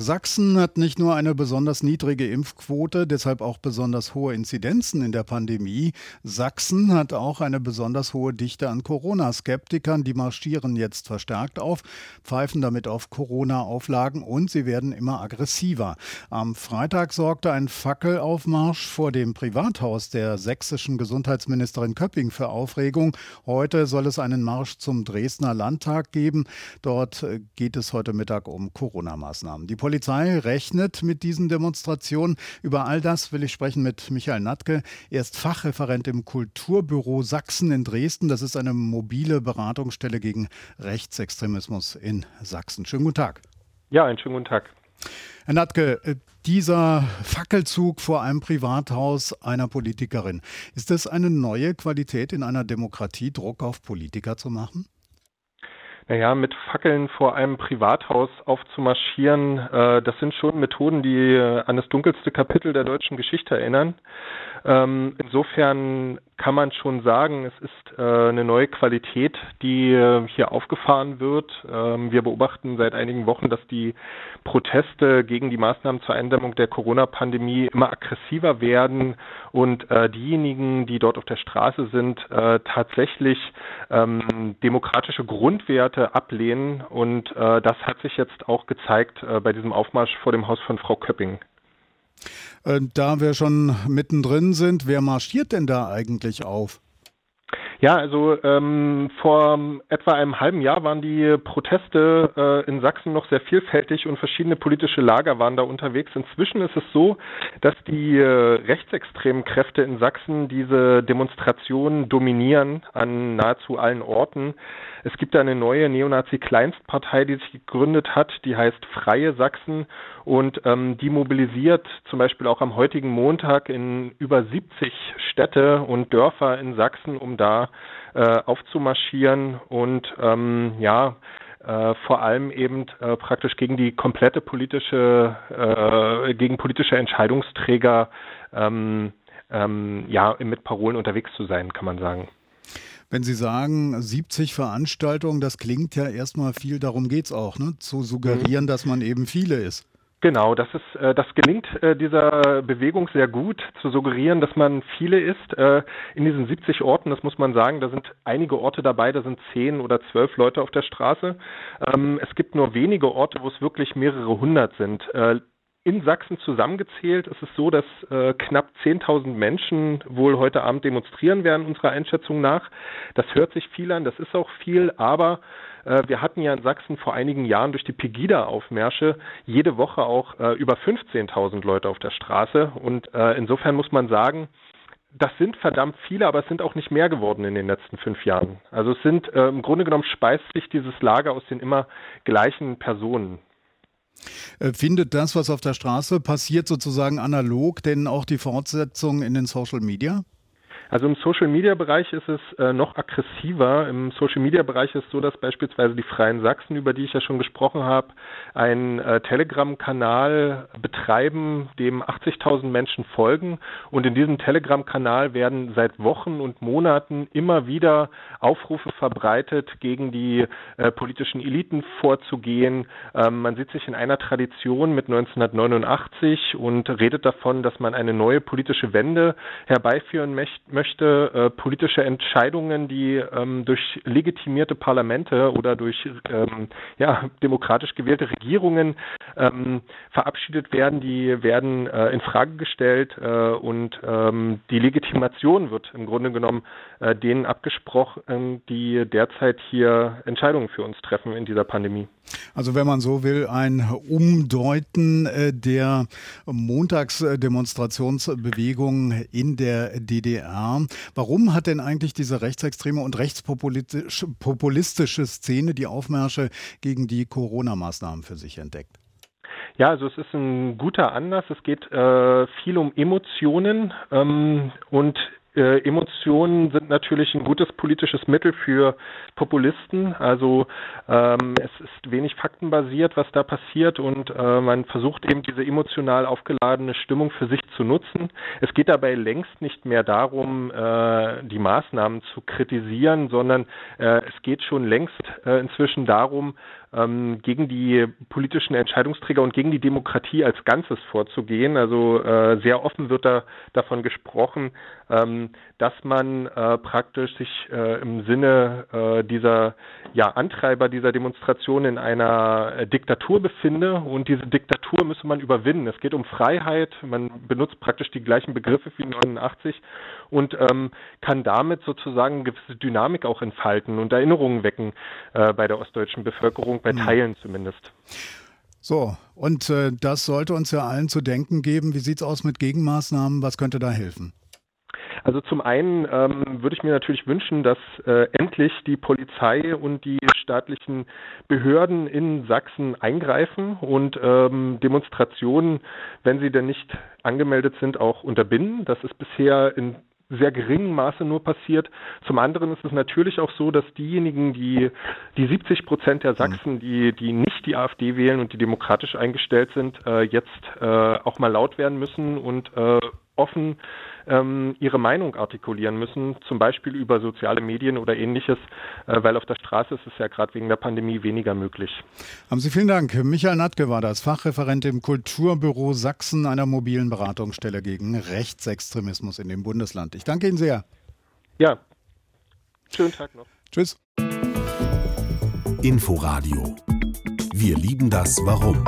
Sachsen hat nicht nur eine besonders niedrige Impfquote, deshalb auch besonders hohe Inzidenzen in der Pandemie. Sachsen hat auch eine besonders hohe Dichte an Corona-Skeptikern. Die marschieren jetzt verstärkt auf, pfeifen damit auf Corona-Auflagen und sie werden immer aggressiver. Am Freitag sorgte ein Fackelaufmarsch vor dem Privathaus der sächsischen Gesundheitsministerin Köpping für Aufregung. Heute soll es einen Marsch zum Dresdner Landtag geben. Dort geht es heute Mittag um Corona-Maßnahmen. Die Polizei rechnet mit diesen Demonstrationen. Über all das will ich sprechen mit Michael Natke. Er ist Fachreferent im Kulturbüro Sachsen in Dresden. Das ist eine mobile Beratungsstelle gegen Rechtsextremismus in Sachsen. Schönen guten Tag. Ja, einen schönen guten Tag. Herr Natke, äh, dieser Fackelzug vor einem Privathaus einer Politikerin, ist das eine neue Qualität in einer Demokratie, Druck auf Politiker zu machen? Naja, mit Fackeln vor einem Privathaus aufzumarschieren, äh, das sind schon Methoden, die äh, an das dunkelste Kapitel der deutschen Geschichte erinnern. Ähm, insofern kann man schon sagen, es ist äh, eine neue Qualität, die äh, hier aufgefahren wird. Ähm, wir beobachten seit einigen Wochen, dass die Proteste gegen die Maßnahmen zur Eindämmung der Corona-Pandemie immer aggressiver werden und äh, diejenigen, die dort auf der Straße sind, äh, tatsächlich ähm, demokratische Grundwerte ablehnen. Und äh, das hat sich jetzt auch gezeigt äh, bei diesem Aufmarsch vor dem Haus von Frau Köpping. Äh, da wir schon mittendrin sind, wer marschiert denn da eigentlich auf? Ja, also ähm, vor etwa einem halben Jahr waren die Proteste äh, in Sachsen noch sehr vielfältig und verschiedene politische Lager waren da unterwegs. Inzwischen ist es so, dass die äh, rechtsextremen Kräfte in Sachsen diese Demonstrationen dominieren an nahezu allen Orten. Es gibt eine neue Neonazi-Kleinstpartei, die sich gegründet hat, die heißt Freie Sachsen und ähm, die mobilisiert zum Beispiel auch am heutigen Montag in über 70 Städte und Dörfer in Sachsen, um da äh, aufzumarschieren und ähm, ja, äh, vor allem eben äh, praktisch gegen die komplette politische, äh, gegen politische Entscheidungsträger ähm, ähm, ja, mit Parolen unterwegs zu sein, kann man sagen. Wenn Sie sagen 70 Veranstaltungen, das klingt ja erstmal viel, darum geht es auch, ne? zu suggerieren, mhm. dass man eben viele ist. Genau, das ist, äh, das gelingt äh, dieser Bewegung sehr gut, zu suggerieren, dass man viele ist. Äh, in diesen 70 Orten, das muss man sagen, da sind einige Orte dabei, da sind zehn oder zwölf Leute auf der Straße. Ähm, es gibt nur wenige Orte, wo es wirklich mehrere hundert sind. Äh, in Sachsen zusammengezählt ist es so, dass äh, knapp 10.000 Menschen wohl heute Abend demonstrieren werden, unserer Einschätzung nach. Das hört sich viel an, das ist auch viel, aber wir hatten ja in Sachsen vor einigen Jahren durch die Pegida-Aufmärsche jede Woche auch äh, über 15.000 Leute auf der Straße. Und äh, insofern muss man sagen, das sind verdammt viele, aber es sind auch nicht mehr geworden in den letzten fünf Jahren. Also es sind äh, im Grunde genommen speist sich dieses Lager aus den immer gleichen Personen. Äh, findet das, was auf der Straße passiert, sozusagen analog, denn auch die Fortsetzung in den Social Media? Also im Social Media Bereich ist es äh, noch aggressiver. Im Social Media Bereich ist es so, dass beispielsweise die Freien Sachsen, über die ich ja schon gesprochen habe, einen äh, Telegram-Kanal betreiben, dem 80.000 Menschen folgen. Und in diesem Telegram-Kanal werden seit Wochen und Monaten immer wieder Aufrufe verbreitet, gegen die äh, politischen Eliten vorzugehen. Ähm, man sieht sich in einer Tradition mit 1989 und redet davon, dass man eine neue politische Wende herbeiführen möchte möchte, äh, politische Entscheidungen, die ähm, durch legitimierte Parlamente oder durch ähm, ja, demokratisch gewählte Regierungen ähm, verabschiedet werden, die werden äh, in Frage gestellt äh, und ähm, die Legitimation wird im Grunde genommen äh, denen abgesprochen, die derzeit hier Entscheidungen für uns treffen in dieser Pandemie. Also wenn man so will, ein Umdeuten äh, der Montagsdemonstrationsbewegung in der DDR. Warum hat denn eigentlich diese rechtsextreme und rechtspopulistische Szene die Aufmärsche gegen die Corona-Maßnahmen für sich entdeckt? Ja, also es ist ein guter Anlass. Es geht äh, viel um Emotionen ähm, und äh, Emotionen sind natürlich ein gutes politisches Mittel für Populisten. Also ähm, es ist wenig faktenbasiert, was da passiert und äh, man versucht eben diese emotional aufgeladene Stimmung für sich zu nutzen. Es geht dabei längst nicht mehr darum, äh, die Maßnahmen zu kritisieren, sondern äh, es geht schon längst äh, inzwischen darum, ähm, gegen die politischen Entscheidungsträger und gegen die Demokratie als Ganzes vorzugehen. Also äh, sehr offen wird da davon gesprochen, ähm, dass man äh, praktisch sich äh, im Sinne äh, dieser ja, Antreiber dieser Demonstration in einer äh, Diktatur befinde und diese Diktatur müsse man überwinden. Es geht um Freiheit, man benutzt praktisch die gleichen Begriffe wie 89 und ähm, kann damit sozusagen gewisse Dynamik auch entfalten und Erinnerungen wecken äh, bei der ostdeutschen Bevölkerung, bei hm. Teilen zumindest. So, und äh, das sollte uns ja allen zu denken geben. Wie sieht es aus mit Gegenmaßnahmen? Was könnte da helfen? Also zum einen ähm, würde ich mir natürlich wünschen, dass äh, endlich die Polizei und die staatlichen Behörden in Sachsen eingreifen und ähm, Demonstrationen, wenn sie denn nicht angemeldet sind, auch unterbinden. Das ist bisher in sehr geringem Maße nur passiert. Zum anderen ist es natürlich auch so, dass diejenigen, die die 70 Prozent der Sachsen, die die nicht die AfD wählen und die demokratisch eingestellt sind, äh, jetzt äh, auch mal laut werden müssen und äh, offen ähm, ihre Meinung artikulieren müssen, zum Beispiel über soziale Medien oder ähnliches, äh, weil auf der Straße ist es ja gerade wegen der Pandemie weniger möglich. Haben Sie vielen Dank. Michael Natke war das Fachreferent im Kulturbüro Sachsen einer mobilen Beratungsstelle gegen Rechtsextremismus in dem Bundesland. Ich danke Ihnen sehr. Ja, schönen Tag noch. Tschüss. Inforadio. Wir lieben das Warum.